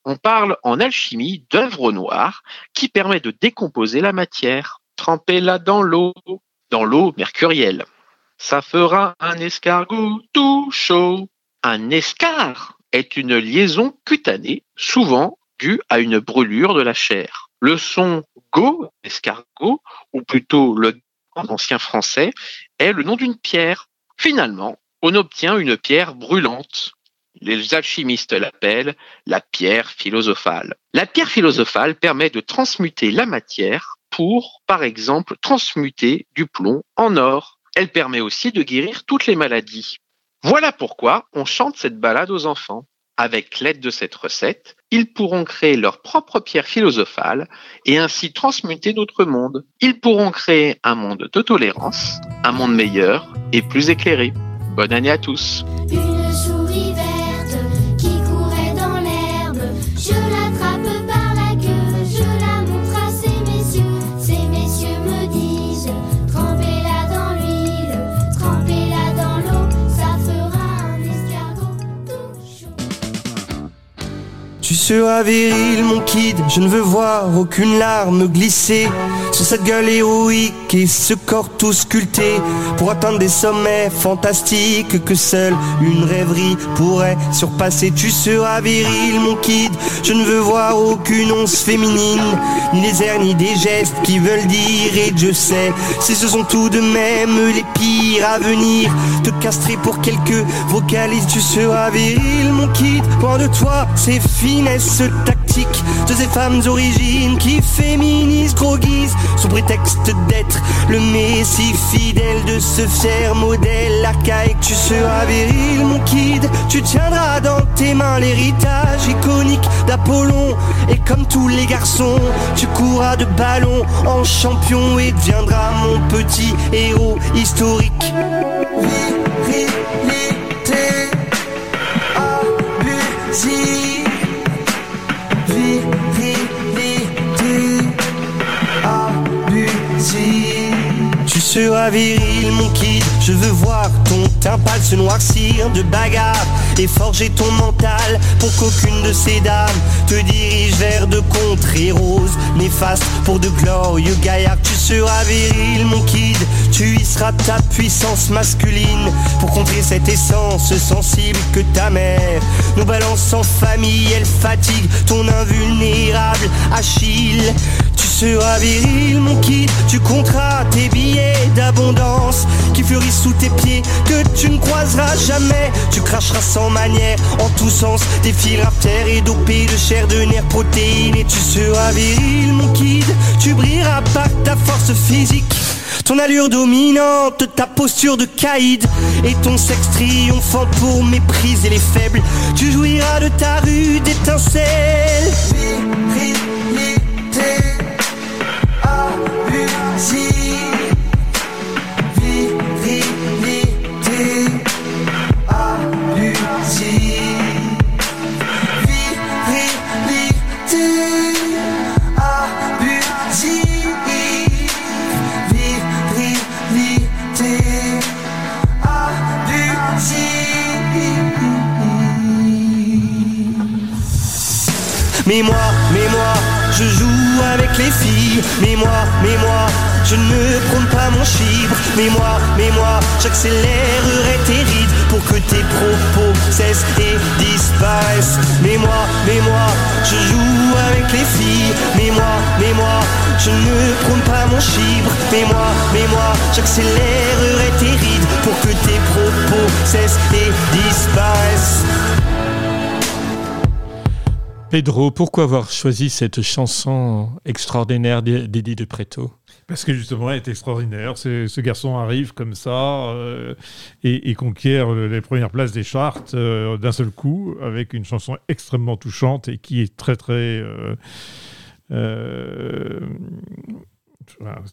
On parle en alchimie d'œuvre noire qui permet de décomposer la matière. Trempez-la dans l'eau, dans l'eau mercurielle. Ça fera un escargot tout chaud. Un escar est une liaison cutanée, souvent due à une brûlure de la chair. Le son go, escargot, ou plutôt le en ancien français, est le nom d'une pierre. Finalement, on obtient une pierre brûlante. Les alchimistes l'appellent la pierre philosophale. La pierre philosophale permet de transmuter la matière pour, par exemple, transmuter du plomb en or. Elle permet aussi de guérir toutes les maladies. Voilà pourquoi on chante cette balade aux enfants. Avec l'aide de cette recette, ils pourront créer leur propre pierre philosophale et ainsi transmuter notre monde. Ils pourront créer un monde de tolérance, un monde meilleur et plus éclairé. Bonne année à tous. Tu seras viril, mon kid, je ne veux voir aucune larme glisser sur cette gueule héroïque et ce corps tout sculpté pour atteindre des sommets fantastiques que seule une rêverie pourrait surpasser. Tu seras viril, mon kid, je ne veux voir aucune once féminine, ni les airs ni des gestes qui veulent dire et je sais si ce sont tout de même les pires à venir te castrer pour quelques vocalises. Tu seras viril, mon kid, loin de toi ces finesses de ces femmes origines qui féminisent, gros guise sous prétexte d'être le messie fidèle de ce fier modèle archaïque. Tu seras viril, mon kid, tu tiendras dans tes mains l'héritage iconique d'Apollon. Et comme tous les garçons, tu courras de ballon en champion et deviendras mon petit héros historique. Tu seras viril, mon kid. Je veux voir ton teint se noircir de bagarre et forger ton mental pour qu'aucune de ces dames te dirige vers de contrées roses néfastes pour de glorieux gaillards. Tu seras viril, mon kid. Tu y seras ta puissance masculine pour contrer cette essence sensible que ta mère nous balance en famille. Elle fatigue ton invulnérable Achille. Tu seras viril, mon kid, tu compteras tes billets d'abondance qui fleurissent sous tes pieds, que tu ne croiseras jamais. Tu cracheras sans manière, en tous sens, des fils artères et dopés de chair, de nerfs, protéines. Et tu seras viril, mon kid, tu brilleras par ta force physique. Ton allure dominante, ta posture de caïd et ton sexe triomphant pour mépriser les faibles. Tu jouiras de ta rue d'étincelles. Mais moi, mais moi, je joue avec les filles. Mais moi, mais moi, je ne prône pas mon chibre. Mais moi, mais moi, j'accélérerai tes rides pour que tes propos cessent et disparaissent. Mais moi, mais moi, je joue avec les filles. Mais moi, mais moi, je ne prône pas mon chibre. Mais moi, mais moi, j'accélérerai tes rides pour que tes propos cessent et disparaissent. Pedro, pourquoi avoir choisi cette chanson extraordinaire d'Eddie de Preto Parce que justement, elle est extraordinaire. Ce garçon arrive comme ça euh, et, et conquiert les premières places des charts euh, d'un seul coup avec une chanson extrêmement touchante et qui est très très euh, euh,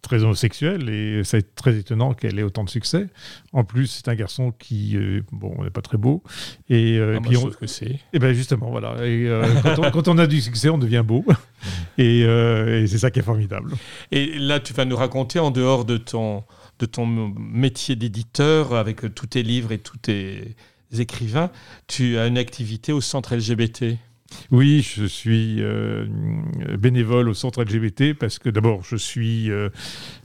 très homosexuelle et c'est très étonnant qu'elle ait autant de succès. En plus, c'est un garçon qui euh, bon n'est pas très beau et, euh, Ah, et moi, puis on- que c'est. et ben justement, voilà. Et, euh, quand, on, quand on a du succès, on devient beau. [laughs] Et, euh, et c'est ça qui est formidable. Et là, tu vas nous raconter, en dehors de ton, de ton métier d'éditeur, avec euh, tous tes livres et tous tes écrivains, tu as une activité au centre LGBT. Oui, je suis euh, bénévole au centre LGBT parce que d'abord, je suis, euh,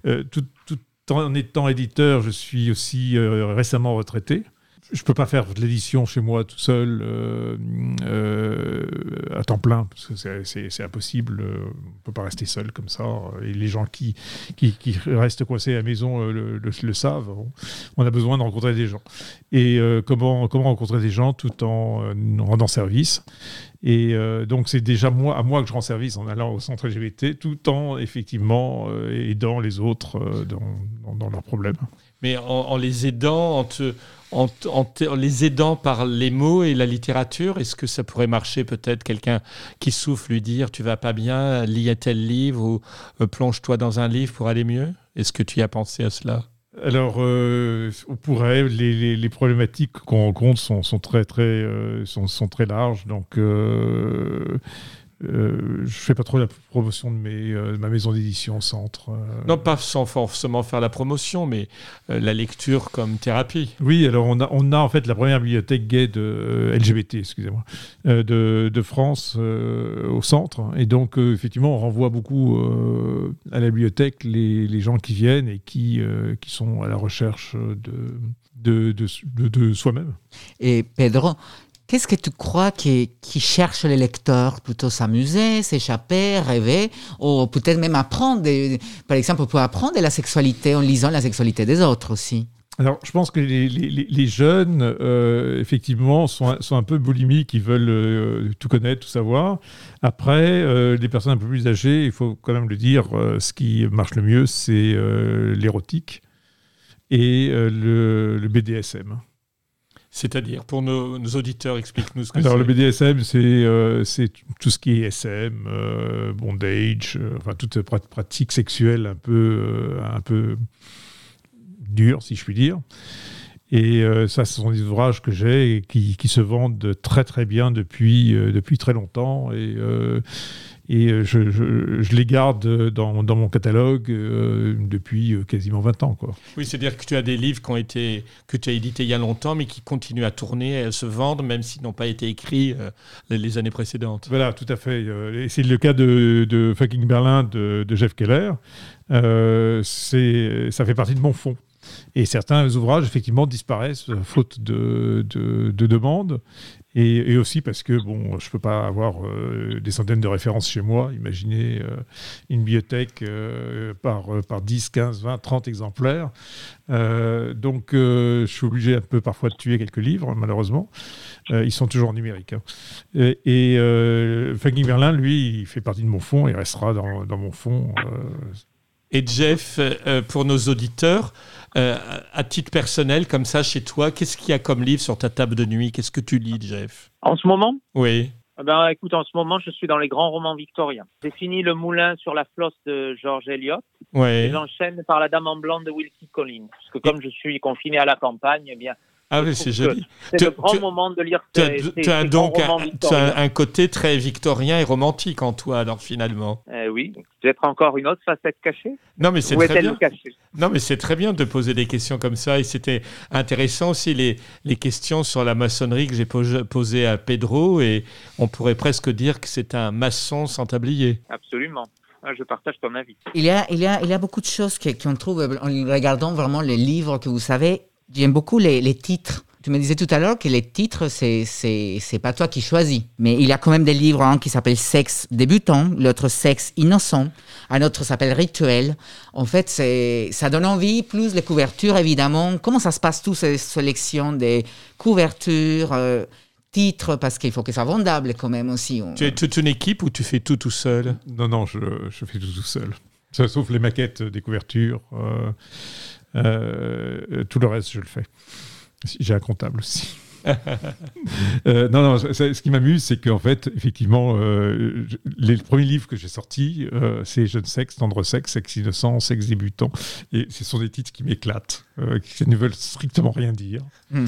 euh, tout, tout en étant éditeur, je suis aussi récemment retraité. Je ne peux pas faire de l'édition chez moi tout seul euh, euh, à temps plein, parce que c'est- impossible. euh, On ne peut pas rester seul comme ça. Et les gens qui, qui, restent coincés à la maison le, savent. On- a besoin de rencontrer des gens. Et euh, comment, comment rencontrer des gens tout en rendant service? Et donc, c'est déjà moi, à moi que je rends service en allant au centre LGBT, tout en effectivement aidant les autres dans, dans- dans leurs problèmes. Mais en, en les aidant, en, te- en les aidant par les mots et la littérature, est-ce que ça pourrait marcher peut-être quelqu'un qui souffle lui dire tu vas pas bien, lis tel livre ou euh, plonge-toi dans un livre pour aller mieux Est-ce que tu y as pensé à cela? Alors, euh, on pourrait, les, les- les problématiques qu'on rencontre sont, sont très, très, euh, sont, sont très larges. Donc, euh, euh, je fais pas trop la promotion de, mes, euh, de ma maison d'édition Centre. euh. Non, pas sans forcément faire la promotion, mais euh, la lecture comme thérapie. Oui, alors on a, on a en fait la première bibliothèque gay de euh, LGBT, excusez-moi, euh, de, de France euh, au centre. Et donc, euh, effectivement, on renvoie beaucoup euh, à la bibliothèque les, les gens qui viennent et qui, euh, qui sont à la recherche de, de, de, de- de soi-même. Et Pedro, qu'est-ce que tu crois qui, cherche les lecteurs? Plutôt s'amuser, s'échapper, rêver, ou peut-être même apprendre, par exemple, pour apprendre de la sexualité en lisant la sexualité des autres aussi Alors, je pense que les, jeunes, euh, effectivement, sont, un- peu boulimiques, ils veulent euh, tout connaître, tout savoir. Après, euh, les personnes un peu plus âgées, il faut quand même le dire, euh, ce qui marche le mieux, c'est euh, l'érotique et euh, le BDSM. C'est-à-dire, pour nos, nos auditeurs, explique-nous ce que Alors, c'est. le BDSM, c'est euh, tout ce qui est SM, euh, bondage, euh, enfin, toute prat- pratique sexuelle un peu, euh, un peu dure, si je puis dire. Et ça, ce sont des ouvrages que j'ai et qui, qui se vendent très très bien depuis, depuis très longtemps. Et, et euh, je, je- je les garde dans, dans mon catalogue euh, depuis euh, quasiment 20 ans. Quoi. Oui, c'est-à-dire que tu as des livres qui ont été, que tu as édités il y a longtemps, mais qui continuent à tourner et à se vendre, même s'ils n'ont pas été écrits euh, les, les années précédentes. Voilà, tout à fait. Euh, et c'est le cas de, de Fucking Berlin de, de Jeff Keller. Euh, ça fait partie de mon fonds. Et certains ouvrages, effectivement, disparaissent euh, faute de, de, de demandes. Et, aussi parce que, bon, je ne peux pas avoir euh, des centaines de références chez moi. Imaginez euh, une bibliothèque euh, par, par 10, 15, 20, 30 exemplaires. Donc, je suis obligé un peu parfois de tuer quelques livres, malheureusement. Ils sont toujours numériques. hein. Et, et Berlin, lui, il fait partie de mon fonds et restera dans, dans mon fonds. Euh, Et Jeff, euh, pour nos auditeurs, euh, à titre personnel, comme ça, chez toi, qu'est-ce qu'il y a comme livre sur ta table de nuit? Qu'est-ce que tu lis, Jeff? En ce moment? Oui. Eh Ben, écoute, en ce moment, je suis dans les grands romans victoriens. J'ai fini Le Moulin sur la flosse de George Eliot. Et Ouais. j'enchaîne par La Dame en blanc de Wilkie Collins. Parce que comme je suis confiné à la campagne, eh bien, Ah oui, c'est joli. C'est Tu- le grand tu- moment de lire Tu as, ces, ces- tu as ces donc un, as côté très victorien et romantique en toi, alors finalement. Eh oui, peut-être encore une autre facette cachée? Non, mais c'est très bien. cachée? Non, mais c'est très bien de poser des questions comme ça. Et c'était intéressant aussi les, les questions sur la maçonnerie que j'ai pos- posées à Pedro. Et on pourrait presque dire que c'est un maçon sans tablier. Absolument. Ah, Je partage ton avis. Il y a, il y a, il y a beaucoup de choses que- qu'on trouve en regardant vraiment les livres que vous savez. J'aime beaucoup les, les titres. Tu me disais tout à l'heure que les titres, c'est, c'est, c'est pas toi qui choisis. Mais il y a quand même des livres, un qui s'appelle Sexe débutant, l'autre Sexe innocent, un autre s'appelle Rituel. En fait, c'est, ça donne envie, plus les couvertures, évidemment. Comment ça se passe, toutes ces sélections des couvertures euh, titre parce qu'il faut que ça soit vendable quand même aussi. On- Tu es toute une équipe ou tu fais tout tout seul? Non, non, je, je fais tout tout seul. Ça, sauf les maquettes des couvertures. euh, tout le reste, je le fais. J'ai un comptable aussi. [laughs] Euh, non, non, ce qui m'amuse, c'est qu'en fait, effectivement, euh, je- les premiers livres que j'ai sortis, euh, c'est Jeune sexe, tendre sexe, sexe innocent, sexe débutant. Et ce sont des titres qui m'éclatent, euh, qui ne veulent strictement rien dire, Hmm.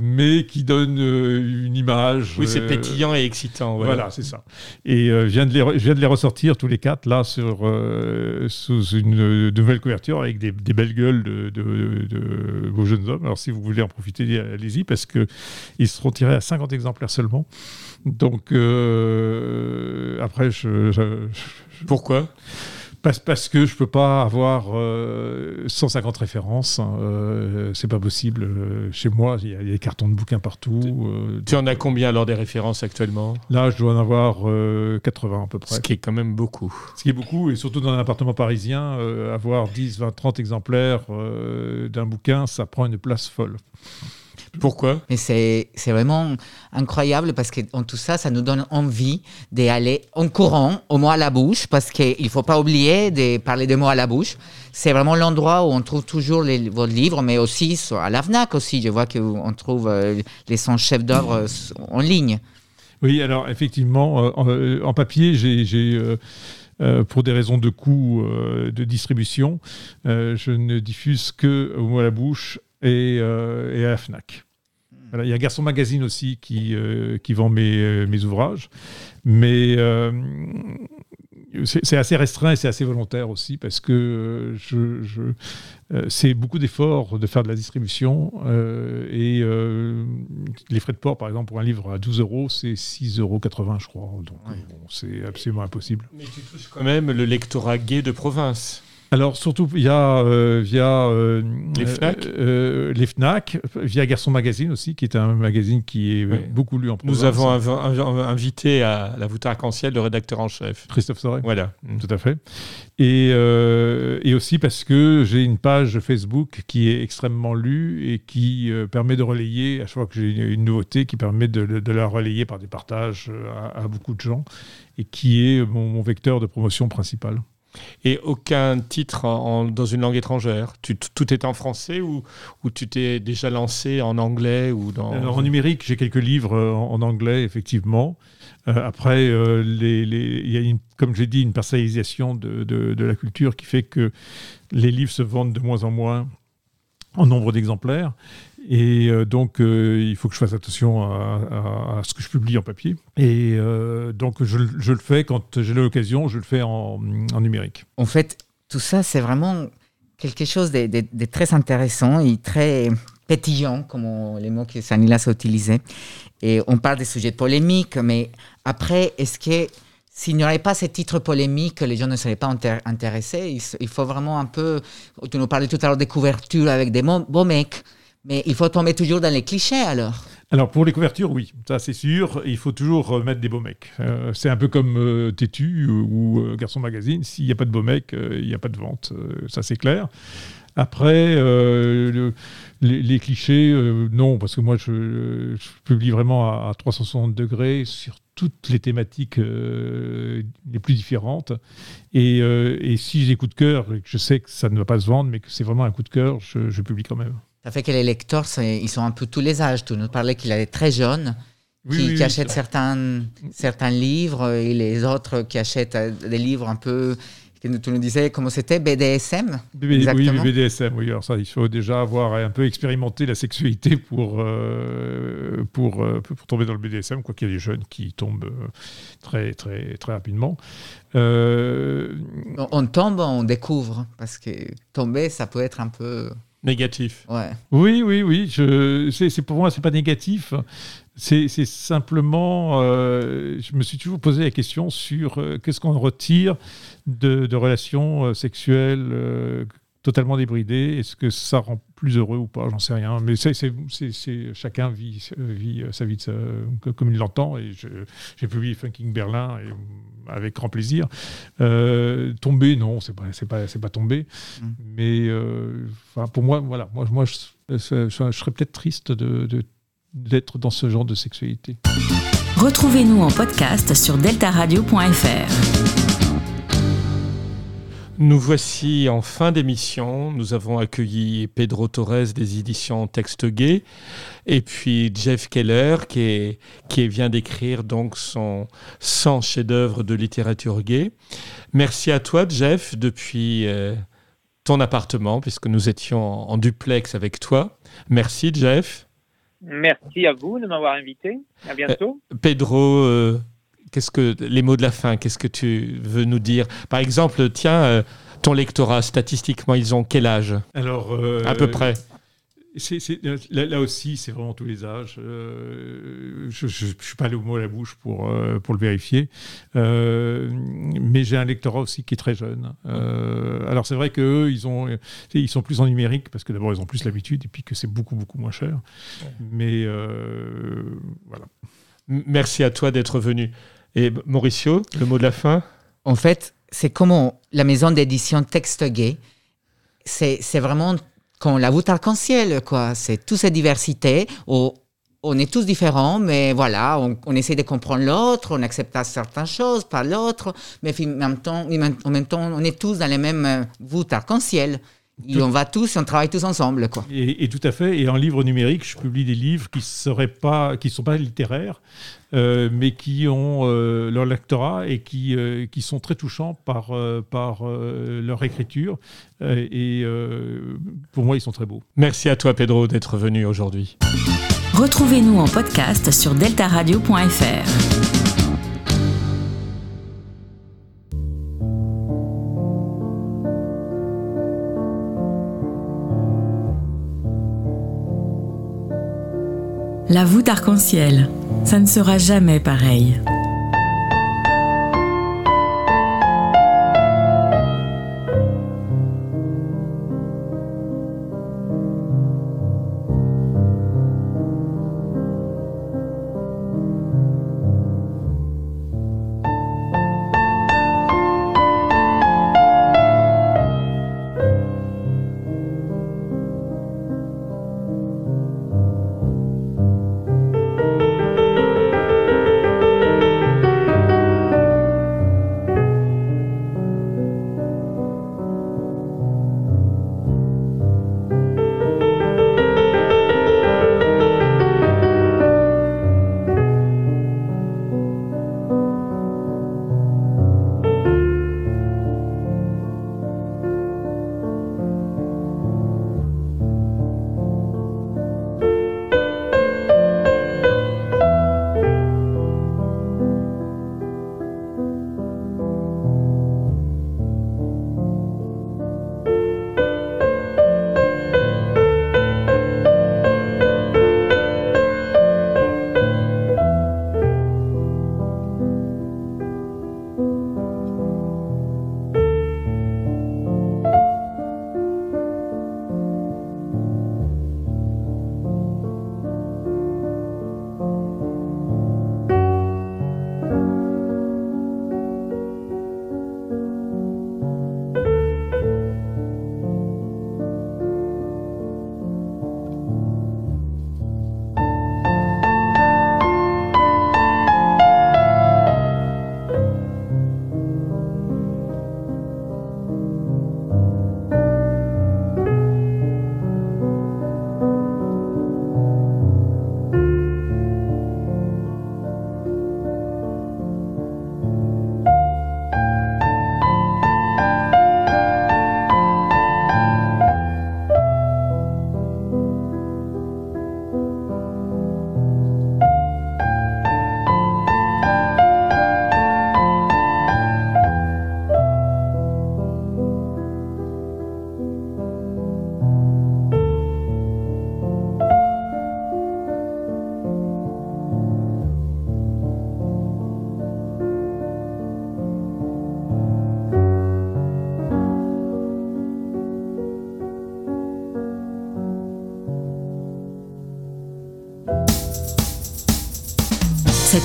mais qui donnent une image. Oui, c'est pétillant et excitant. voilà, Voilà, c'est ça. Et je, viens de les, je viens de les ressortir tous les quatre, là, sur, sous une nouvelle couverture avec des, des belles gueules de, de- de vos jeunes hommes. Alors, si vous voulez en profiter, allez-y, parce qu'ils seront tirés à 50 exemplaires seulement. Donc, euh, après, je, je- je- Pourquoi? Parce, que je peux pas avoir euh, 150 références. hein, euh, c'est pas possible. Euh, Chez moi, il y, a il y a des cartons de bouquins partout. euh, Tu en as combien alors des références actuellement? Là, je dois en avoir euh, 80 à peu près. Ce qui est quand même beaucoup. Ce qui est beaucoup, et surtout dans un appartement parisien, euh, avoir 10, 20, 30 exemplaires euh, d'un bouquin, ça prend une place folle. Pourquoi Mais c'est vraiment incroyable parce que en tout ça, ça nous donne envie d'aller en courant au mot à la bouche parce qu'il ne faut pas oublier de parler des mots à la bouche. C'est vraiment l'endroit où on trouve toujours les, vos livres, mais aussi sur- à la FNAC aussi. Je vois qu'on trouve euh, les 100 chefs d'œuvre en ligne. Oui, alors effectivement, euh, en, euh, en papier, j'ai, euh, pour des raisons de coût euh, de distribution, euh, je ne diffuse que au mot à la bouche et, euh, et à la FNAC. Voilà, il y a Garçon Magazine aussi qui, euh, qui vend mes, euh, mes ouvrages, mais euh, c'est, assez restreint et c'est assez volontaire aussi parce que je, je, euh, c'est beaucoup d'efforts de faire de la distribution euh, et euh, les frais de port, par exemple, pour un livre à 12 euros, c'est 6,80 euros, je crois. Donc bon, c'est absolument impossible. Mais tu touches quand même le lectorat gay de province. Alors surtout via, euh, via euh, Les euh, Fnac euh, les Fnac, via Garçon Magazine aussi, qui est un magazine qui est Oui. beaucoup lu en province. Nous avons inv- inv- invité à la voûte arc-en-ciel le rédacteur en chef. Christophe Sorel. Voilà. Mm. Tout à fait. Et, et aussi parce que j'ai une page Facebook qui est extrêmement lue et qui permet de relayer, à chaque fois que j'ai une, nouveauté, qui permet de, de la relayer par des partages à, à beaucoup de gens et qui est mon, mon vecteur de promotion principal. Et aucun titre dans une langue étrangère Tout est en français ou, tu t'es déjà lancé en anglais ou dans... Alors, en numérique, j'ai quelques livres euh, en, anglais, effectivement. Euh, après, euh, il y a, une, comme j'ai dit, une personnalisation de la culture qui fait que les livres se vendent de moins en moins en nombre d'exemplaires. Et euh, donc, euh, il faut que je fasse attention à, ce que je publie en papier. Et euh, donc, je, le- fais quand j'ai l'occasion, je le fais en, numérique. En fait, tout ça, c'est vraiment quelque chose de, très intéressant et très pétillant, comme les mots que Sanilas a utilisés. Et on parle des sujets polémiques, mais après, est-ce que s'il n'y aurait pas ces titres polémiques, les gens ne seraient pas intér- intéressés? Il, faut vraiment un peu. Tu nous parlais tout à l'heure des couvertures avec des beaux mecs, mais il faut tomber toujours dans les clichés alors. Alors pour les couvertures, oui, ça c'est sûr. Il faut toujours euh, mettre des beaux mecs. Euh, c'est un peu comme euh, Tétu ou, euh, Garçon Magazine. S'il n'y a pas de beaux mecs, il n'y a pas de vente. Ça c'est clair. Après, le- les, clichés, non, parce que moi je, publie vraiment à, à 360 degrés sur toutes les thématiques les plus différentes. Et, si j'ai coup de cœur, et que je sais que ça ne va pas se vendre, mais que c'est vraiment un coup de cœur, je publie quand même. Ça fait que les lecteurs, ils sont un peu tous les âges. Tu nous parlais qu'il est très jeune. Oui, qui, oui, qui oui, c'est- certains, certains livres et les autres qui achètent euh, des livres un peu, tu nous disais, comment c'était, BDSM oui. BDSM, oui. Alors ça, il faut déjà avoir un peu expérimenté la sexualité pour, euh, pour, euh, pour tomber dans le BDSM, quoi qu'il y ait des jeunes qui tombent très, très, très rapidement. Euh, on, on tombe, on découvre, parce que tomber, ça peut être un peu... Négatif. Ouais. oui, oui, oui. Je, c'est, c'est- pour moi, c'est pas négatif. C'est, c'est simplement, euh, je me suis toujours posé la question sur euh, qu'est-ce qu'on retire de, de relations euh, sexuelles euh, totalement débridées. Est-ce que ça rend plus heureux ou pas? J'en sais rien. Mais c'est, c'est, c'est- c'est- chacun vit, vit euh, sa vie de sa- comme il l'entend. Et je- j'ai publié Funking Berlin et, avec grand plaisir. Euh, tomber, non, c'est pas, c'est pas, c'est pas tomber. Mm. Mais euh, pour moi, voilà, moi, moi je, je- je serais peut-être triste de, de, d'être dans ce genre de sexualité. Retrouvez-nous en podcast sur deltaradio.fr. Nous voici en fin d'émission. Nous avons accueilli Pedro Torres des éditions Texte Gay et puis Jeff Keller qui, est- qui vient d'écrire donc son 100 chefs-d'œuvre de littérature gay. Merci à toi, Jeff, depuis euh, ton appartement, puisque nous étions en, en duplex avec toi. Merci, Jeff. Merci à vous de m'avoir invité. À bientôt. Pedro, euh, qu'est-ce que les mots de la fin Qu'est-ce que tu veux nous dire? Par exemple, tiens, euh, ton lectorat statistiquement, ils ont quel âge? Alors, euh, À peu près. là, là aussi, c'est vraiment tous les âges. Euh, je ne suis pas allé au mot à la bouche pour, euh, pour le vérifier. Euh, mais j'ai un lectorat aussi qui est très jeune. Alors, c'est vrai qu'eux, ils, ont, ils sont plus en numérique parce que d'abord, ils ont plus l'habitude et puis que c'est beaucoup, beaucoup moins cher. Mais voilà. Merci à toi d'être venu. Et Mauricio, le mot de la fin En fait, c'est comment la maison d'édition Texte Gay, c'est vraiment comme la voûte arc-en-ciel, quoi. C'est toute cette diversité. on est tous différents, mais voilà, on, on essaie de comprendre l'autre, on accepte certaines choses, pas l'autre, mais en même, temps, en même temps, on est tous dans les mêmes voûtes arc-en-ciel. Et on va tous, on travaille tous ensemble, quoi. Et, et tout à fait. Et en livre numérique, je publie des livres qui seraient pas, qui sont pas littéraires, euh, mais qui ont euh, leur lectorat et qui, euh, qui sont très touchants par, euh, par euh, leur écriture. Euh, et euh, pour moi, ils sont très beaux. Merci à toi, Pedro, d'être venu aujourd'hui. Retrouvez-nous en podcast sur deltaradio.fr. La voûte arc-en-ciel, ça ne sera jamais pareil.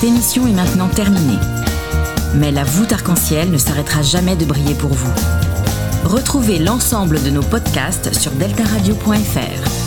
Cette émission est maintenant terminée. Mais la voûte arc-en-ciel ne s'arrêtera jamais de briller pour vous. Retrouvez l'ensemble de nos podcasts sur deltaradio.fr.